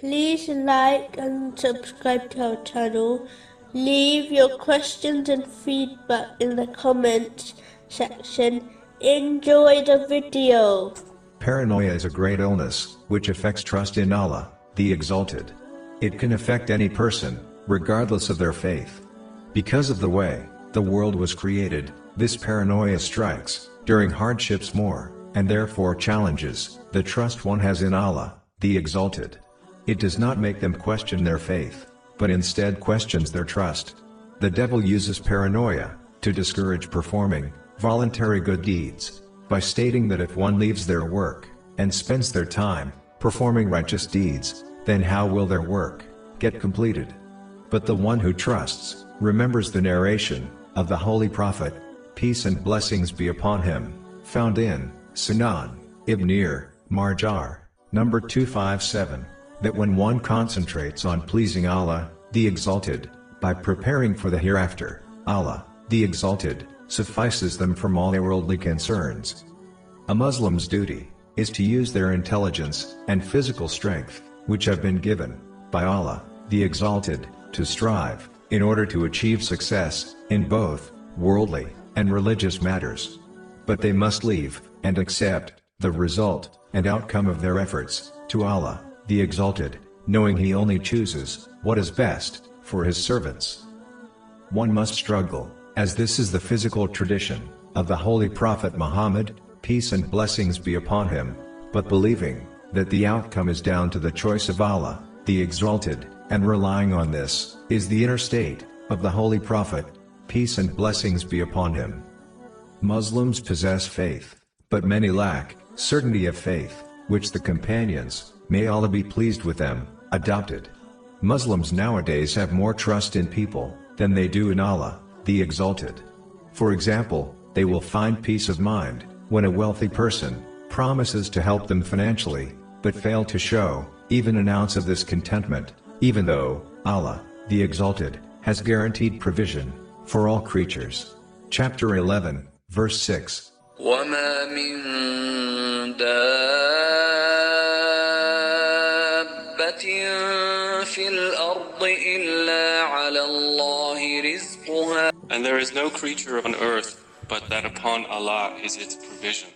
Please like and subscribe to our channel. Leave your questions and feedback in the comments section. Enjoy the video. Paranoia is a great illness, which affects trust in Allah, the Exalted. It can affect any person, regardless of their faith. Because of the way the world was created, this paranoia strikes during hardships more, and therefore challenges the trust one has in Allah, the Exalted. It does not make them question their faith, but instead questions their trust. The devil uses paranoia to discourage performing voluntary good deeds by stating that if one leaves their work and spends their time performing righteous deeds, then how will their work get completed? But the one who trusts remembers the narration of the Holy Prophet, peace and blessings be upon him, found in Sunan Ibn Majah, number 257, that when one concentrates on pleasing Allah, the Exalted, by preparing for the hereafter, Allah, the Exalted, suffices them from all their worldly concerns. A Muslim's duty is to use their intelligence and physical strength, which have been given by Allah, the Exalted, to strive in order to achieve success in both worldly and religious matters. But they must leave and accept the result and outcome of their efforts to Allah, the Exalted, knowing He only chooses what is best for His servants. One must struggle, as this is the physical tradition of the Holy Prophet Muhammad, peace and blessings be upon him, but believing that the outcome is down to the choice of Allah, the Exalted, and relying on this is the inner state of the Holy Prophet, peace and blessings be upon him. Muslims possess faith, but many lack certainty of faith, which the companions, may Allah be pleased with them, adopted. Muslims nowadays have more trust in people than they do in Allah, the Exalted. For example, they will find peace of mind when a wealthy person promises to help them financially, but fail to show even an ounce of this contentment, even though Allah, the Exalted, has guaranteed provision for all creatures. Chapter 11, verse 6. دابة في الأرض إلا على الله رزقها And there is no creature on earth but that upon Allah is its provision.